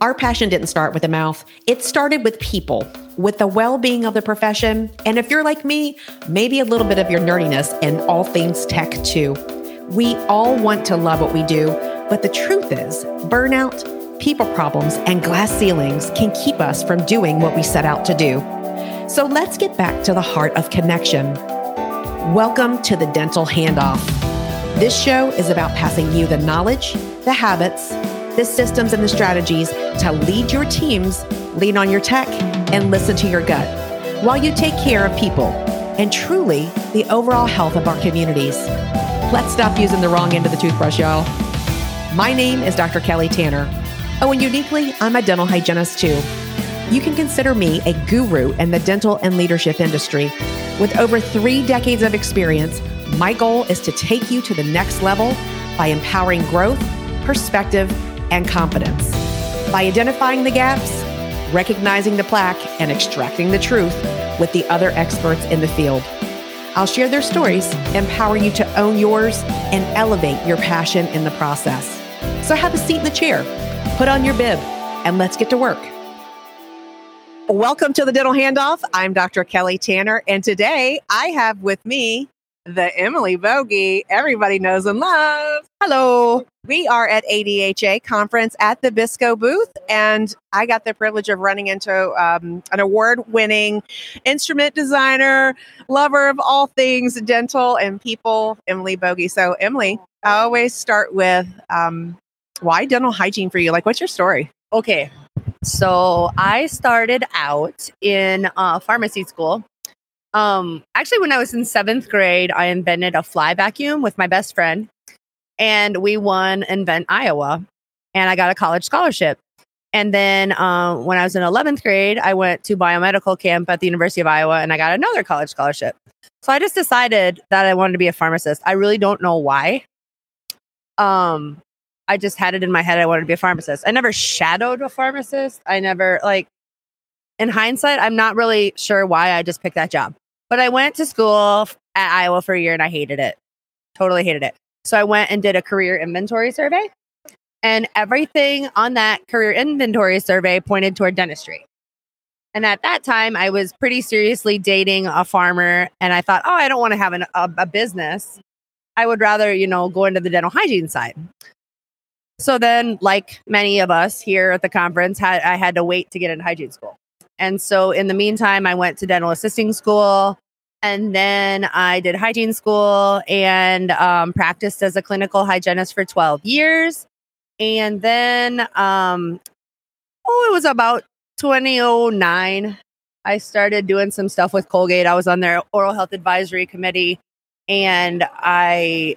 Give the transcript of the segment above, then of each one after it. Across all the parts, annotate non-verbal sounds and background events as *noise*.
Our passion didn't start with the mouth, it started with people, with the well being of the profession. And if you're like me, maybe a little bit of your nerdiness and all things tech too. We all want to love what we do, but the truth is, burnout, people problems, and glass ceilings can keep us from doing what we set out to do. So let's get back to the heart of connection. Welcome to the Dental Handoff. This show is about passing you the knowledge, the habits, the systems, and the strategies to lead your teams, lean on your tech, and listen to your gut while you take care of people and truly the overall health of our communities. Let's stop using the wrong end of the toothbrush, y'all. My name is Dr. Kelly Tanner. Oh, and uniquely, I'm a dental hygienist too. You can consider me a guru in the dental and leadership industry. With over three decades of experience, my goal is to take you to the next level by empowering growth, perspective, and confidence. By identifying the gaps, recognizing the plaque, and extracting the truth with the other experts in the field. I'll share their stories, empower you to own yours, and elevate your passion in the process. So have a seat in the chair, put on your bib, and let's get to work. Welcome to the Dental Handoff. I'm Dr. Kelly Tanner, and today I have with me the Emily Boge everybody knows and loves. Hello. We are at ADHA conference at the Bisco booth, and I got the privilege of running into um, an award-winning instrument designer, lover of all things dental and people, Emily Boge. So, Emily, I always start with um, why dental hygiene for you? Like, what's your story? Okay. So I started out in uh, pharmacy school. Um, actually, when I was in seventh grade, I invented a fly vacuum with my best friend, and we won Invent Iowa, and I got a college scholarship. And then uh, when I was in 11th grade, I went to biomedical camp at the University of Iowa, and I got another college scholarship. So I just decided that I wanted to be a pharmacist. I really don't know why. Um, I just had it in my head I wanted to be a pharmacist. I never shadowed a pharmacist. I never like in hindsight, I'm not really sure why I just picked that job. But I went to school at Iowa for a year and I hated it. Totally hated it. So I went and did a career inventory survey. And everything on that career inventory survey pointed toward dentistry. And at that time, I was pretty seriously dating a farmer. And I thought, oh, I don't want to have an, a, a business. I would rather, you know, go into the dental hygiene side. So then, like many of us here at the conference, had I had to wait to get into hygiene school. And so in the meantime, I went to dental assisting school. And then I did hygiene school and um, practiced as a clinical hygienist for 12 years. And then, um, oh, it was about 2009. I started doing some stuff with Colgate. I was on their oral health advisory committee and I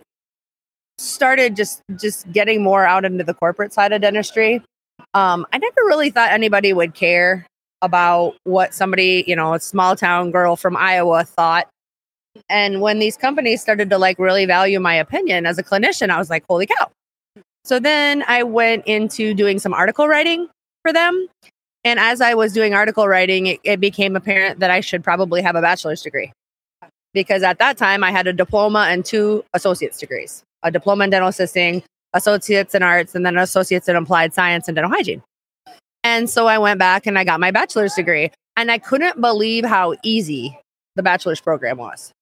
started just just getting more out into the corporate side of dentistry. Um, I never really thought anybody would care about what somebody, you know, a small town girl from Iowa thought. And when these companies started to like really value my opinion as a clinician, I was like, holy cow. So then I went into doing some article writing for them. And as I was doing article writing, it, it became apparent that I should probably have a bachelor's degree because at that time I had a diploma and two associate's degrees a diploma in dental assisting, associates in arts, and then associates in applied science and dental hygiene. And so I went back and I got my bachelor's degree. And I couldn't believe how easy the bachelor's program was.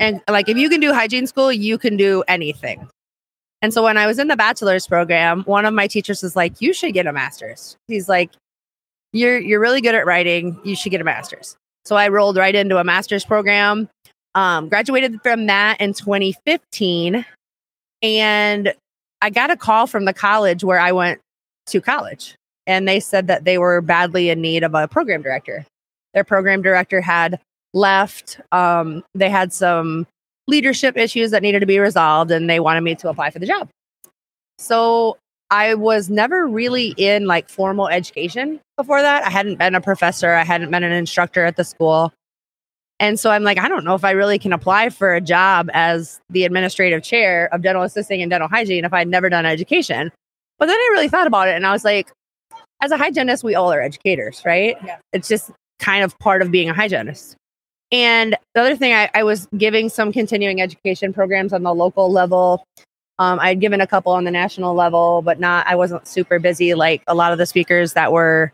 And like, if you can do hygiene school, you can do anything. And so when I was in the bachelor's program, one of my teachers was like, "You should get a master's." He's like, "You're you're really good at writing. You should get a master's." So I rolled right into a master's program. Um, graduated from that in 2015, and I got a call from the college where I went to college, and they said that they were badly in need of a program director. Their program director had left. Um, they had some leadership issues that needed to be resolved, and they wanted me to apply for the job. So I was never really in like formal education before that. I hadn't been a professor, I hadn't been an instructor at the school. And so I'm like, I don't know if I really can apply for a job as the administrative chair of dental assisting and dental hygiene if I'd never done education. But then I really thought about it and I was like, as a hygienist, we all are educators, right? Yeah. It's just kind of part of being a hygienist. And the other thing, I, I was giving some continuing education programs on the local level Um, I'd given a couple on the national level, but not, I wasn't super busy like a lot of the speakers that were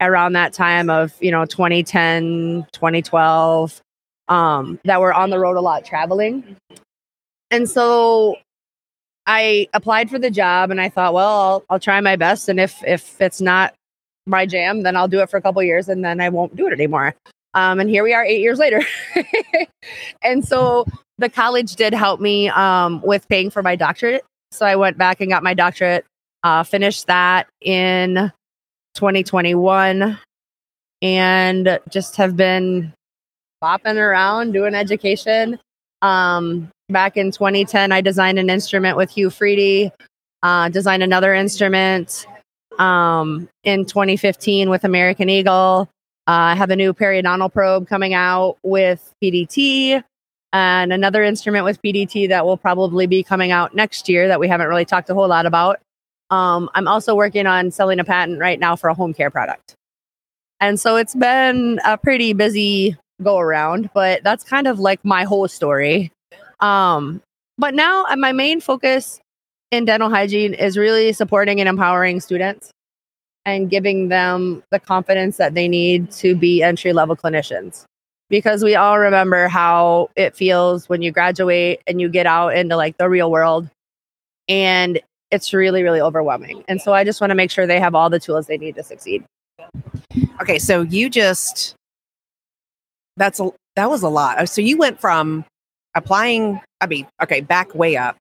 around that time of, you know, 2010, 2012, um, that were on the road a lot traveling. And so I applied for the job and I thought, well, I'll, I'll try my best. And if, if it's not my jam, then I'll do it for a couple years and then I won't do it anymore. Um, and here we are eight years later. *laughs* and so the college did help me um, with paying for my doctorate. So I went back and got my doctorate, uh, finished that in 2021, and just have been bopping around doing education. Um, back in 2010, I designed an instrument with Hu-Friedy, uh, designed another instrument um, in 2015 with American Eagle. Uh, I have a new periodontal probe coming out with PDT and another instrument with PDT that will probably be coming out next year that we haven't really talked a whole lot about. Um, I'm also working on selling a patent right now for a home care product. And so it's been a pretty busy go around, but that's kind of like my whole story. Um, but now uh, my main focus in dental hygiene is really supporting and empowering students and giving them the confidence that they need to be entry level clinicians. Because we all remember how it feels when you graduate and you get out into like the real world and it's really really overwhelming. And so i just want to make sure they have all the tools they need to succeed. Okay, so you just that's a that was a lot. So you went from applying, I mean, okay, back way up.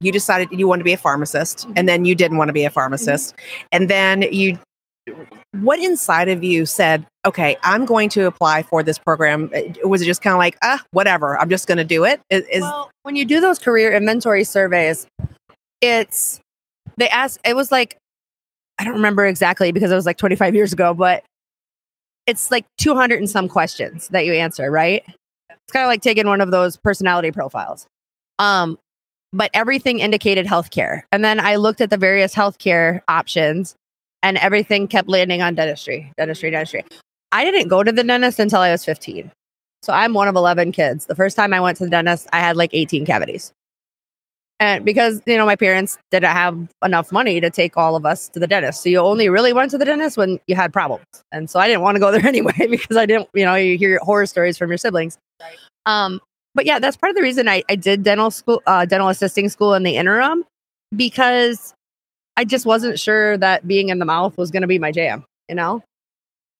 You decided you wanted to be a pharmacist and then you didn't want to be a pharmacist. And then you what inside of you said, okay, I'm going to apply for this program? Uh, Was it just kind of like, ah, whatever, I'm just going to do it? it? Is, is well, when you do those career inventory surveys, it's they ask it was like I don't remember exactly because it was like 25 years ago, but it's like 200 and some questions that you answer, right? It's kind of like taking one of those personality profiles. Um, but everything indicated healthcare. And then I looked at the various healthcare options and everything kept landing on dentistry, dentistry, dentistry. I didn't go to the dentist until I was 15. So I'm one of 11 kids. The first time I went to the dentist, I had like 18 cavities and because you know my parents didn't have enough money to take all of us to the dentist so you only really went to the dentist when you had problems and so i didn't want to go there *laughs* anyway because i didn't you know you hear horror stories from your siblings right. um but yeah that's part of the reason i, I did dental school uh, dental assisting school in the interim because i just wasn't sure that being in the mouth was going to be my jam you know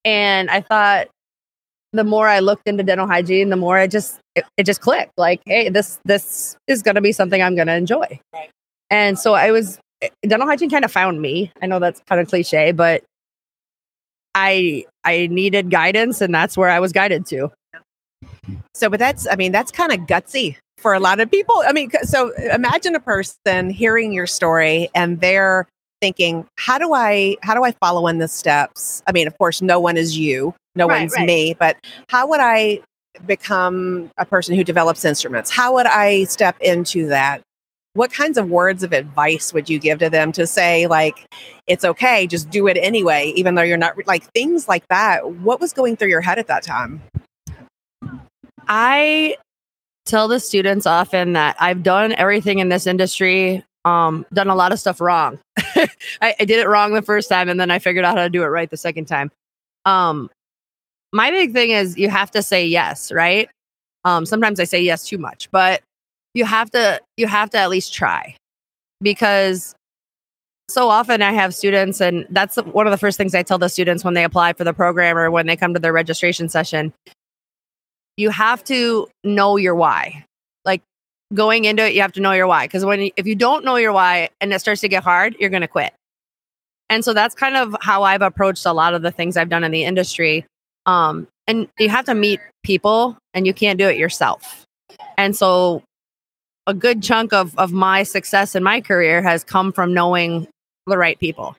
and i thought the more I looked into dental hygiene, the more I just it, it just clicked. Like, hey, this this is going to be something I'm going to enjoy. Right. And so I was eh, dental hygiene kind of found me. I know that's kind of cliche, but I I needed guidance, and that's where I was guided to. So, but that's I mean that's kind of gutsy for a lot of people. I mean, so imagine a person hearing your story and they're thinking, how do I how do I follow in the steps? I mean, of course, no one is you no right, one's right. me, but how would I become a person who develops instruments? How would I step into that? What kinds of words of advice would you give to them to say, like, it's okay, just do it anyway, even though you're not like things like that? What was going through your head at that time? I tell the students often that I've done everything in this industry, um, done a lot of stuff wrong. *laughs* I, I, did it wrong the first time, and then I figured out how to do it right the second time. Um, my big thing is you have to say yes, right? Um, sometimes I say yes too much, but you have to you have to at least try because so often I have students, and that's one of the first things I tell the students when they apply for the program or when they come to their registration session. You have to know your why. Like going into it, you have to know your why. Because when if you don't know your why and it starts to get hard, you're going to quit. And so that's kind of how I've approached a lot of the things I've done in the industry. Um, and you have to meet people and you can't do it yourself. And so a good chunk of, of my success in my career has come from knowing the right people.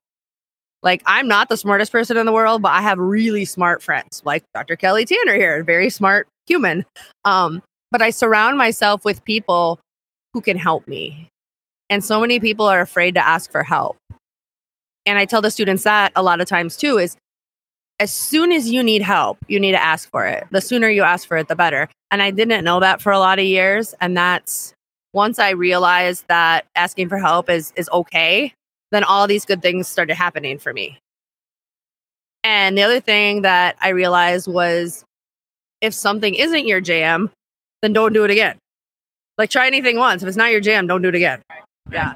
Like I'm not the smartest person in the world, but I have really smart friends like Dr. Kelly Tanner here, very smart human. Um, but I surround myself with people who can help me. And so many people are afraid to ask for help. And I tell the students that a lot of times too is as soon as you need help, you need to ask for it. The sooner you ask for it, the better. And I didn't know that for a lot of years. And that's once I realized that asking for help is is okay, then all these good things started happening for me. And the other thing that I realized was if something isn't your jam, then don't do it again. Like try anything once. If it's not your jam, don't do it again. Yeah.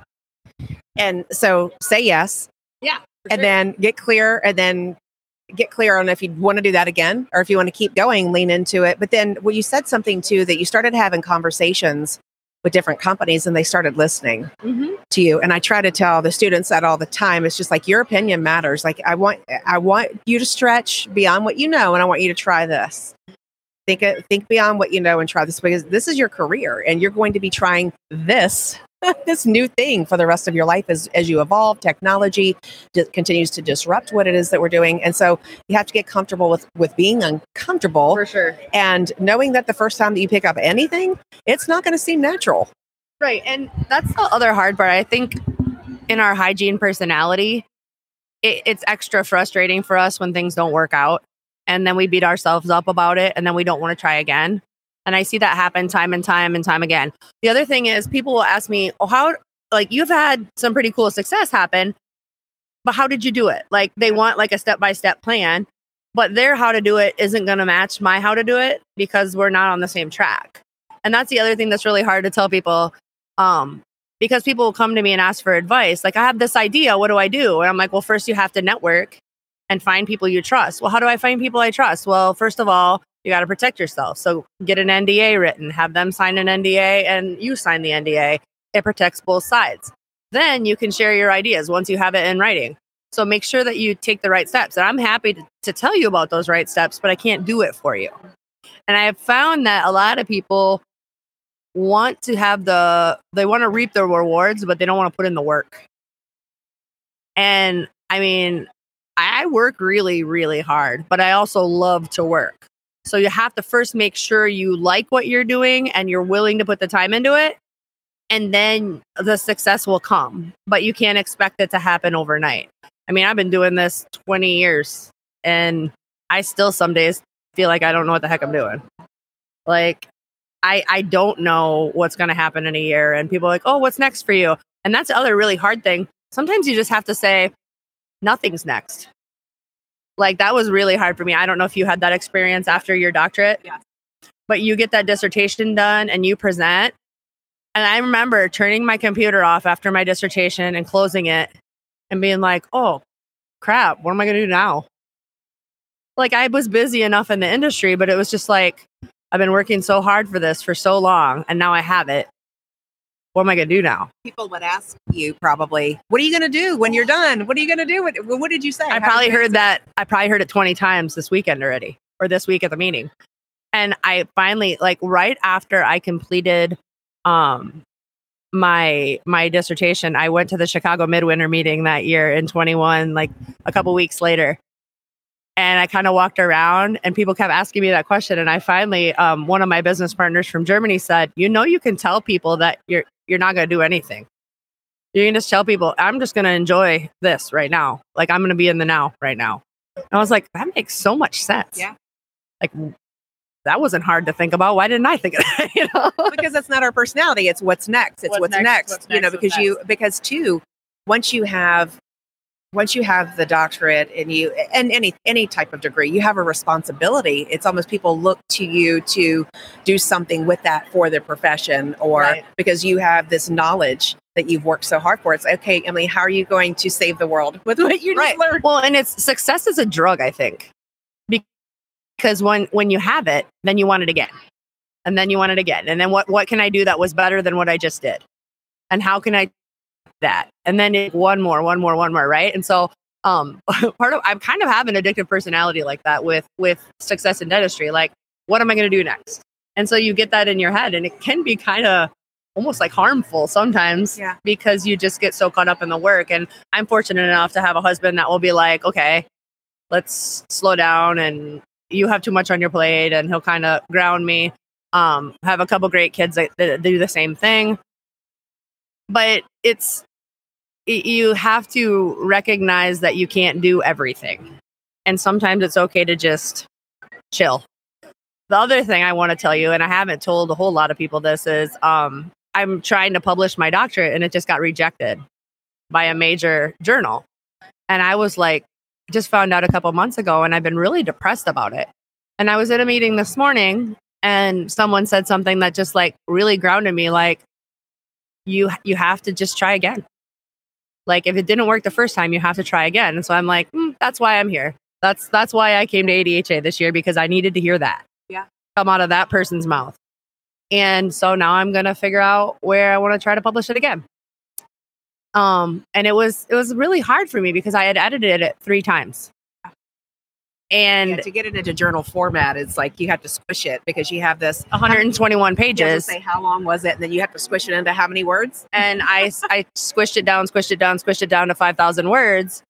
And so say yes. Yeah. And then get clear and then get clear on if you want to do that again or if you want to keep going, lean into it. But then well, you said something too that you started having conversations with different companies and they started listening mm-hmm. to you. And I try to tell the students that all the time. It's just like your opinion matters. Like I want I want you to stretch beyond what you know and I want you to try this. Think uh, think beyond what you know and try this because this is your career and you're going to be trying this *laughs* this new thing for the rest of your life as, as you evolve technology d- continues to disrupt what it is that we're doing and so you have to get comfortable with with being uncomfortable For sure. and knowing that the first time that you pick up anything it's not going to seem natural Right. And that's the other hard part. I think in our hygiene personality, it, it's extra frustrating for us when things don't work out. And then we beat ourselves up about it. And then we don't want to try again. And I see that happen time and time and time again. The other thing is people will ask me, oh, how, like, you've had some pretty cool success happen, but how did you do it? Like, they want like a step by step plan, but their how to do it isn't going to match my how to do it because we're not on the same track. And that's the other thing that's really hard to tell people um because people will come to me and ask for advice like i have this idea what do i do and i'm like well first you have to network and find people you trust. Well how do i find people i trust? Well first of all you got to protect yourself. So get an nda written have them sign an nda and you sign the nda it protects both sides. Then you can share your ideas once you have it in writing. So make sure that you take the right steps. And i'm happy to, to tell you about those right steps but i can't do it for you. And i have found that a lot of people want to have the they want to reap the rewards but they don't want to put in the work. And i mean i work really really hard but i also love to work so you have to first make sure you like what you're doing and you're willing to put the time into it and then the success will come but you can't expect it to happen overnight i mean i've been doing this 20 years and i still some days feel like i don't know what the heck i'm doing like I, I don't know what's going to happen in a year. And people are like, oh, what's next for you? And that's the other really hard thing. Sometimes you just have to say, nothing's next. Like that was really hard for me. I don't know if you had that experience after your doctorate, Yes. but you get that dissertation done and you present. And I remember turning my computer off after my dissertation and closing it and being like, oh, crap, what am I going to do now? Like I was busy enough in the industry, but it was just like, I've been working so hard for this for so long and now I have it. What am I going to do now? people would ask you probably what are you going to do when you're done what are you going to do what, what did you say I How probably heard that. I probably heard it 20 times this weekend already or this week at the meeting. And I finally like right after I completed um my my dissertation, I went to the Chicago Midwinter meeting that year in 21 like a couple weeks later. And I kind of walked around and people kept asking me that question and I finally um one of my business partners from Germany said, "You know you can tell people that you're you're not going to do anything. You can just tell people, I'm just going to enjoy this right now. Like I'm going to be in the now right now. And I was like, that makes so much sense. Yeah. Like that wasn't hard to think about. Why didn't I think of that? *laughs* you know? because that's not our personality it's what's next it's What's what's, next, next, what's you know next, what's because you because too once you have once you have the doctorate and you and any any type of degree you have a responsibility it's almost people look to you to do something with that for their profession or Right. because you have this knowledge that you've worked so hard for it's okay emily how are you going to save the world with what you Right. just learned Well, and it's success is a drug, I think. Because when when you have it, then you want it again. And then you want it again. And then what what can I do that was better than what I just did? And how can I that? And then it, one more, one more, one more, right? And so um *laughs* part of I kind of have an addictive personality like that with with success in dentistry. Like, what am I gonna do next? And so you get that in your head and it can be kind of almost like harmful sometimes Yeah. because you just get so caught up in the work. And I'm fortunate enough to have a husband that will be like, okay, let's slow down and you have too much on your plate and he'll kind of ground me. Um, have a couple great kids that, that do the same thing. But it's you have to recognize that you can't do everything. And sometimes it's okay to just chill. The other thing I want to tell you, and I haven't told a whole lot of people this, is um, I'm trying to publish my doctorate and it just got rejected by a major journal. And I was like, just found out a couple months ago and I've been really depressed about it. And I was in a meeting this morning and someone said something that just like really grounded me like you you have to just try again. Like if it didn't work the first time, you have to try again. And so I'm like, mm, that's why I'm here. That's that's why I came to ADHA this year because I needed to hear that. Yeah. Come out of that person's mouth. And so now I'm going to figure out where I want to try to publish it again. Um and it was it was really hard for me because I had edited it 3 times. And Yeah, to get it into journal format, it's like you have to squish it because you have this 121 You have pages. say how long was it, and then you have to squish it into how many words. and I I squished it down, squished it down, squished it down to 5,000 words.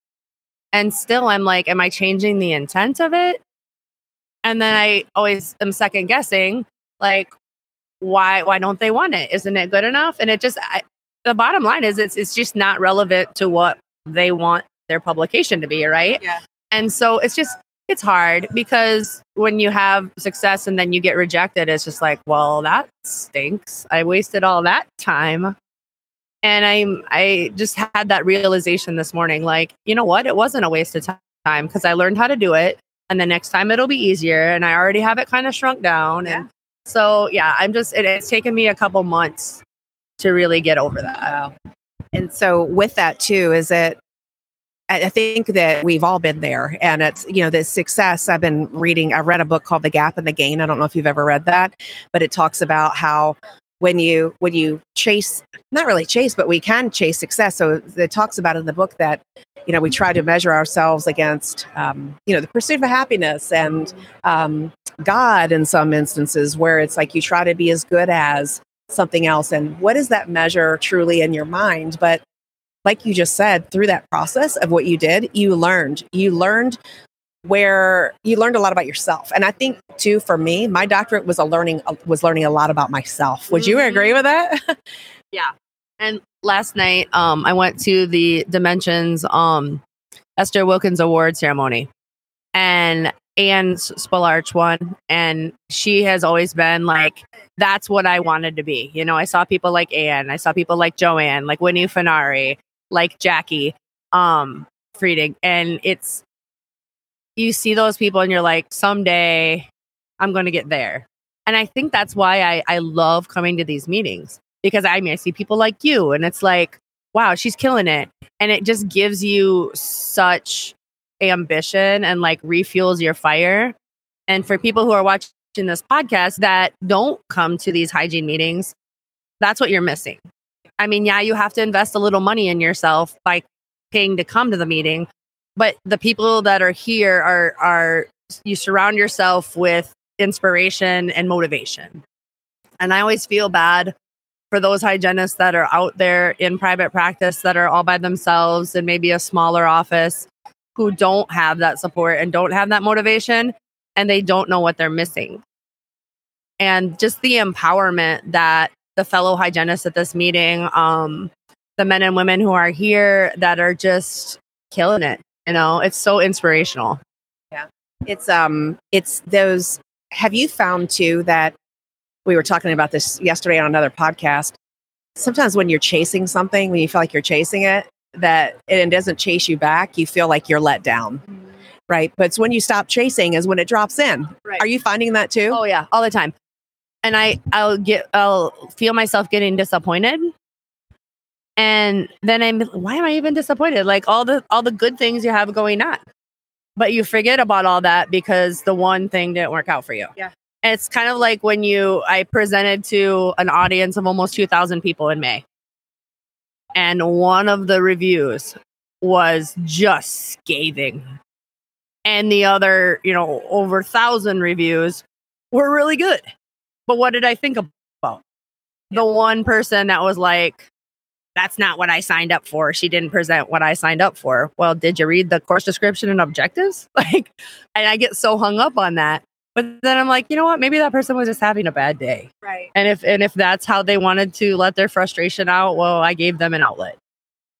And still I'm like, am I changing the intent of it? And then I always am second guessing, like, why why don't they want it? Isn't it good enough? And it just I, the bottom line is it's it's just not relevant to what they want their publication to be, right? Yeah. And so it's just it's hard because when you have success and then you get rejected, it's just like, well, that stinks. I wasted all that time. And I'm I just had that realization this morning like, you know what? It wasn't a waste of time because I learned how to do it and the next time it'll be easier and I already have it kind of shrunk down and so yeah, I'm just it, it's taken me a couple months to really get over that. Wow. And so with that too, is it I think that we've all been there and it's, you know, the success. I've been reading, I read a book called The Gap and the Gain. I don't know if you've ever read that, but it talks about how when you when you chase not really chase but we can chase success so it talks about in the book that you know we try to measure ourselves against um, you know the pursuit of happiness and um, god in some instances where it's like you try to be as good as something else and what is that measure truly in your mind but like you just said through that process of what you did you learned. You learned where you learned a lot about yourself. And i think too for me my doctorate was a learning was learning a lot about myself. Would you Mhm. agree with that? *laughs* Yeah. And last night, um, I went to the Dimensions um, Esther Wilkins Award ceremony, and Anne Spolarich won, and she has always been like, "That's what I wanted to be." You know, I saw people like Anne, I saw people like Joanne, like Winnie Furnari, like Jackie um, Frieding, and it's you see those people, and you're like, someday I'm to get there. And I think that's why I, I love coming to these meetings because I mean, I see people like you and it's like, wow, she's killing it. And it just gives you such ambition and like refuels your fire. And for people who are watching this podcast that don't come to these hygiene meetings, that's what you're missing. I mean, yeah, you have to invest a little money in yourself by paying to come to the meeting, but the people that are here are are you surround yourself with inspiration and motivation. And I always feel bad for those hygienists that are out there in private practice that are all by themselves and maybe a smaller office who don't have that support and don't have that motivation and they don't know what they're missing. And just the empowerment that the fellow hygienists at this meeting, um, the men and women who are here that are just killing it. You know, it's so inspirational. Yeah. It's um it's those have you found too that we were talking about this yesterday on another podcast sometimes when you're chasing something when you feel like you're chasing it that it doesn't chase you back you feel like you're let down right but it's when you stop chasing is when it drops in Right. are you finding that too Oh yeah, all the time. And I I'll get I'll feel myself getting disappointed. And then I'm why am I even disappointed? Like all the all the good things you have going on. But you forget about all that because the one thing didn't work out for you. Yeah. And it's kind of like when you I presented to an audience of almost 2000 people in May. And one of the reviews was just scathing. And the other, you know, over 1000 reviews were really good. But what did I think about? The one person that was like, that's not what I signed up for. She didn't present what I signed up for. Well, did you read the course description and objectives? *laughs* Like, and I get so hung up on that. But then I'm like, you know what? Maybe that person was just having a bad day. right And if and if that's how they wanted to let their frustration out, well, I gave them an outlet.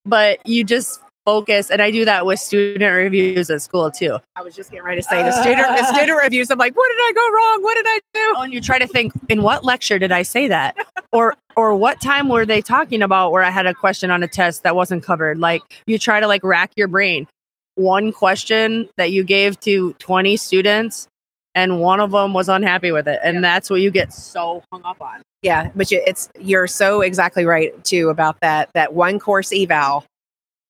But you just focus. And I do that with student reviews at school too. I was just getting ready to say the student the *laughs* student reviews. I'm like, what did I go wrong? What did I do? Oh, and you try to think, in what lecture did I say that? *laughs* or or what time were they talking about where I had a question on a test that wasn't covered? Like you try to like rack your brain. One question that you gave to 20 students and one of them was unhappy with it. And that's what you get so hung up on. Yeah, but you, it's you're so exactly right too about that that one course eval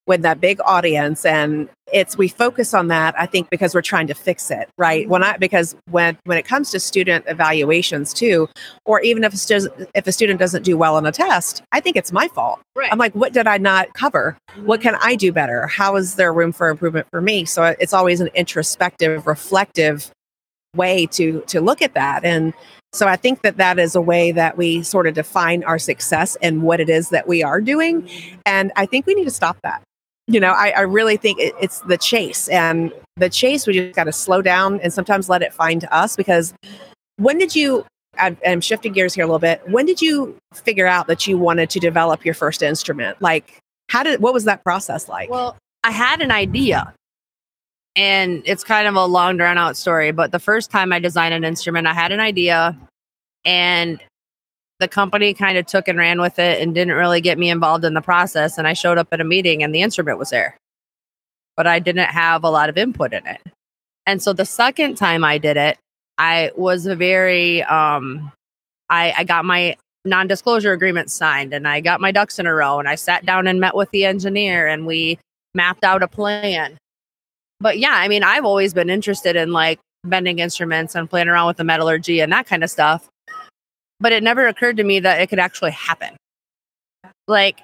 with that big audience and it's we focus on that i think because we're trying to fix it right? Mm-hmm. When i because when when it comes to student evaluations too or even if a, stu- if a student doesn't do well on a test i think it's my fault. Right. i'm like what did i not cover? What mm-hmm. can i do better? How is there room for improvement for me? So it's always an introspective reflective way to to look at that. And so i think that that is a way that we sort of define our success and what it is that we are doing. Mm-hmm. And i think we need to stop that you know i, I really think it, it's the chase and the chase we just got to slow down and sometimes let it find us because when did you I'm, I'm shifting gears here a little bit when did you figure out that you wanted to develop your first instrument like how did what was that process like Well, I had an idea. And it's kind of a long drawn out story, but the first time I designed an instrument, I had an idea and the company kind of took and ran with it and didn't really get me involved in the process and I showed up at a meeting and the instrument was there. But I didn't have a lot of input in it. And so the second time I did it, I was a very um I I got my non-disclosure agreement signed and I got my ducks in a row and I sat down and met with the engineer and we mapped out a plan. But yeah, I mean, I've always been interested in like bending instruments and playing around with the metallurgy and that kind of stuff. But it never occurred to me that it could actually happen. Like,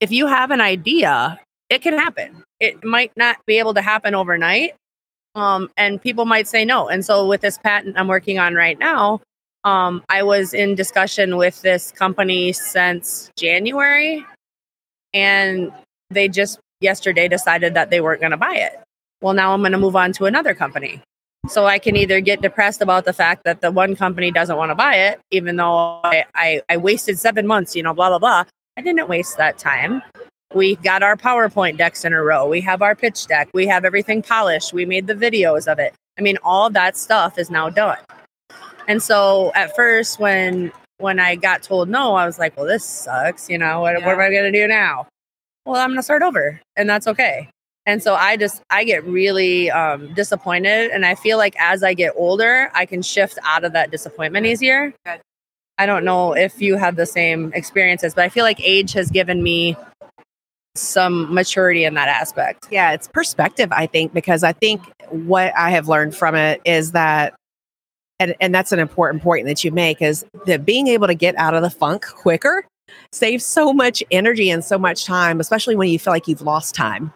if you have an idea, it can happen. It might not be able to happen overnight. Um, and people might say no. And so, with this patent I'm working on right now, um, I was in discussion with this company since January, and they just yesterday decided that they weren't going to buy it. Well, now I'm going to move on to another company. So I can either get depressed about the fact that the one company doesn't want to buy it, even though I, I, I wasted seven months, you know, blah, blah, blah. I didn't waste that time. We got our PowerPoint decks in a row. We have our pitch deck. We have everything polished. We made the videos of it. I mean, all that stuff is now done. And so at first, when when I got told no, I was like, well, this sucks. You know, what, what am I going to do now? Well, I'm going to start over, and that's okay. And so I just I get really um, disappointed, and I feel like as I get older, I can shift out of that disappointment easier. Good. I don't know if you have the same experiences, but I feel like age has given me some maturity in that aspect. yeah it's perspective i think because i think what i have learned from it is that and, and that's an important point that you make is that being able to get out of the funk quicker saves so much energy and so much time especially when you feel like you've lost time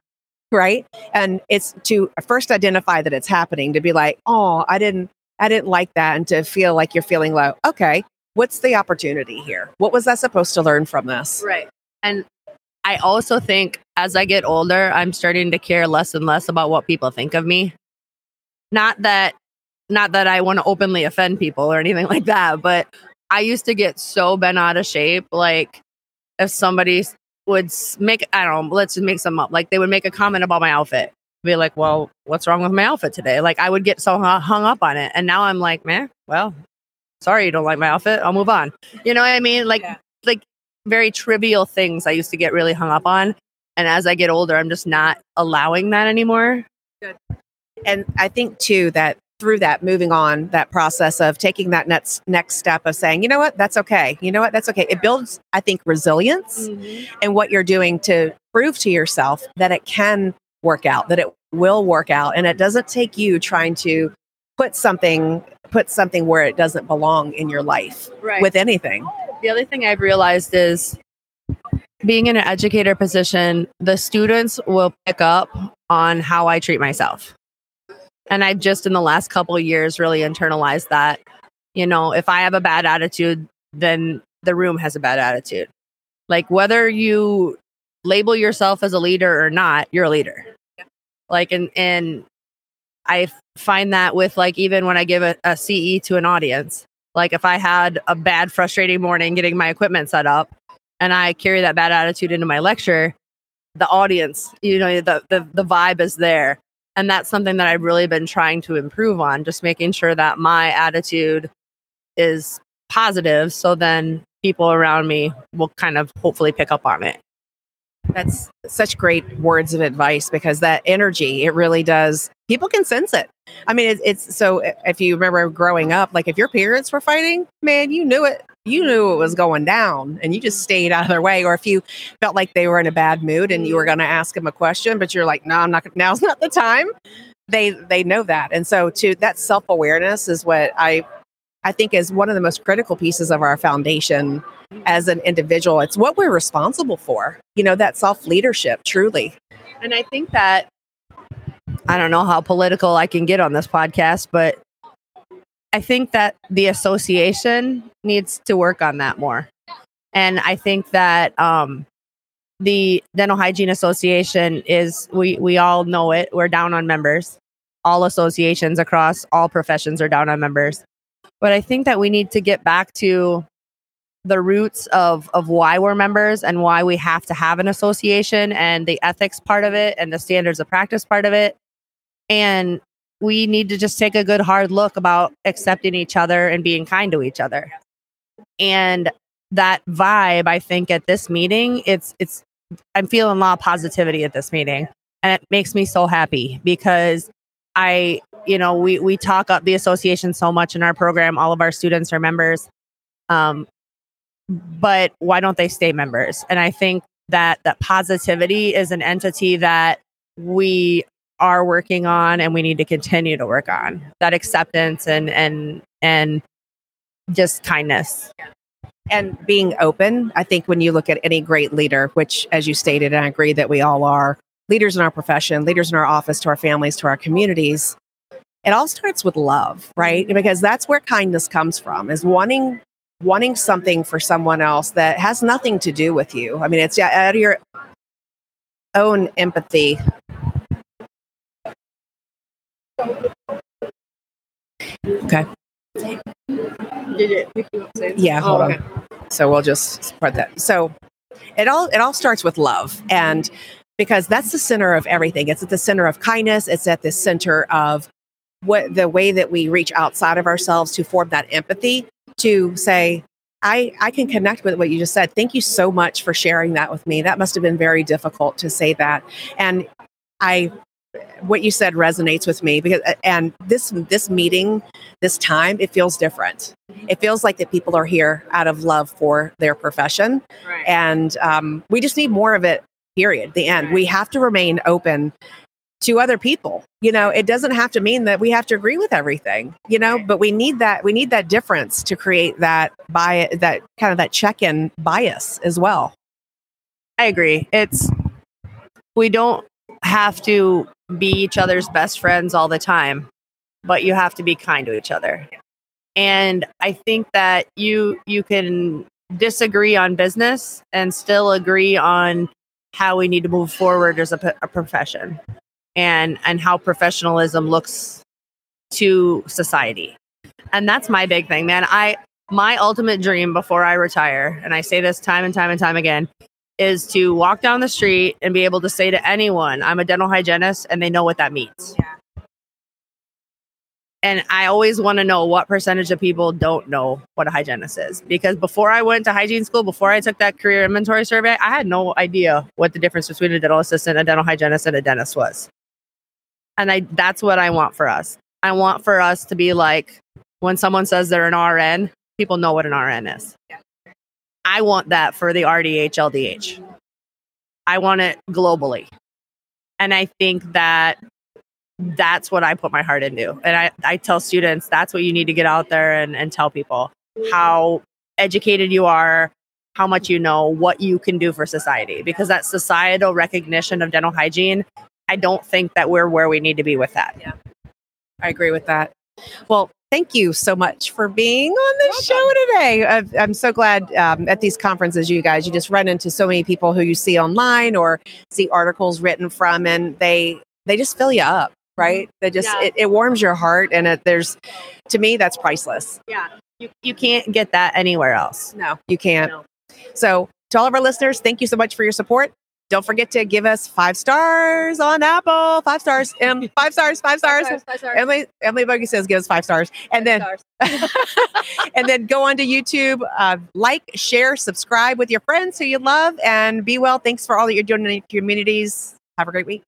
right and it's to first identify that it's happening to be like oh i didn't i didn't like that and to feel like you're feeling low okay what's the opportunity here what was i supposed to learn from this Right. And I also think as I get older, I'm starting to care less and less about what people think of me. Not that not that I want to openly offend people or anything *laughs* like that, but I used to get so bent out of shape like if somebody would make I don't know, let's just make some up. Like they would make a comment about my outfit. Be like, "Well, what's wrong with my outfit today?" Like I would get so hung up on it. And now I'm like, "Man, well, sorry you don't like my outfit. I'll move on." You know what I mean? Like Yeah. like very trivial things I used to get really hung up on. And as I get older, I'm just not allowing that anymore. and I think too that through that moving on that process of taking that next next step of saying, you know what, that's okay. You know what, that's okay. It builds, I think, resilience mm-hmm. in what you're doing to prove to yourself that it can work out, that it will work out, and it doesn't take you trying to put something put something where it doesn't belong in your life Right. with anything. the other thing I've realized is being in an educator position, the students will pick up on how I treat myself. And I've just in the last couple of years really internalized that. You know, if I have a bad attitude, then the room has a bad attitude. Like whether you label yourself as a leader or not, you're a leader. Like and and I find that with like even when I give a, a CE to an audience, like if I had a bad, frustrating morning getting my equipment set up and I carry that bad attitude into my lecture, the audience, you know, the, the the vibe is there. And that's something that I've really been trying to improve on, just making sure that my attitude is positive. So then people around me will kind of hopefully pick up on it. That's such great words of advice because that energy, it really does, people can sense it. I mean, it's, it's so if you remember growing up, like if your parents were fighting, man, you knew it. You knew it was going down and you just stayed out of their way. Or if you felt like they were in a bad mood and you were going to ask them a question, but you're like, no, I'm not, now's *laughs* not the time. They, they know that. And so to that self awareness is what I, I think is one of the most critical pieces of our foundation as an individual. It's what we're responsible for, you know, that self leadership, truly. And I think that I don't know how political I can get on this podcast, but I think that the association needs to work on that more. And I think that um, the Dental Hygiene Association is, we, we all know it, we're down on members. All associations across all professions are down on members. But I think that we need to get back to the roots of of why we're members and why we have to have an association and the ethics part of it and the standards of practice part of it and we need to just take a good hard look about accepting each other and being kind to each other. And that vibe i think at this meeting it's it's i'm feeling a lot of positivity at this meeting. And it makes me so happy because i you know we we talk up the association so much in our program. All of our students are members. Um, but why don't they stay members? And I think that that positivity is an entity that we are working on and we need to continue to work on that acceptance and and and just kindness and being open i think when you look at any great leader which as you stated and i agree that we all are leaders in our profession leaders in our office to our families to our communities it all starts with love right because that's where kindness comes from is wanting wanting something for someone else that has nothing to do with you. I mean, it's out of your own empathy. Okay. Yeah, hold oh, okay. on. So we'll just support that. So it all it all starts with love and because that's the center of everything. It's at the center of kindness, it's at the center of what the way that we reach outside of ourselves to form that empathy to say, I, I can connect with what you just said. Thank you so much for sharing that with me. That must have been very difficult to say that. And I what you said resonates with me because and this this meeting this time it feels different. It feels like that people are here out of love for their profession. Right. and um, we just need more of it period the end. Right. we have to remain open to other people. You know it doesn't have to mean that we have to agree with everything you know but we need that we need that difference to create that bias that kind of that check-in bias as well. I agree. It's we don't have to be each other's best friends all the time but you have to be kind to each other and i think that you you can disagree on business and still agree on how we need to move forward as a, a profession and and how professionalism looks to society. And that's my big thing, man. I my ultimate dream before I retire, and I say this time and time and time again, is to walk down the street and be able to say to anyone, I'm a dental hygienist, and they know what that means. Yeah. And I always want to know what percentage of people don't know what a hygienist is. Because before I went to hygiene school, before I took that career inventory survey, I had no idea what the difference between a dental assistant, a dental hygienist, and a dentist was. And I that's what I want for us. I want for us to be like when someone says they're an RN, people know what an RN is. I want that for the RDH LDH. I want it globally. And I think that that's what I put my heart into. And I, I tell students that's what you need to get out there and, and tell people how educated you are, how much you know, what you can do for society. Because that societal recognition of dental hygiene I don't think that we're where we need to be with that. Yeah. I agree with that. Well, thank you so much for being on the show today. I'm so glad um, at these conferences, you guys, you just run into so many people who you see online or see articles written from, and they they just fill you up, right? They just yeah. it, it, warms your heart, and it, there's to me that's priceless. Yeah, you you can't get that anywhere else. No, you can't. No. So to all of our listeners, thank you so much for your support. Don't forget to give us five stars on Apple. Five stars. Um, *laughs* five stars. Five stars. Emily Emily Boge says give us five stars, and then *laughs* *laughs* and then go on to YouTube, uh, like, share, subscribe with your friends who you love, and be well. Thanks for all that you're doing in your communities. Have a great week.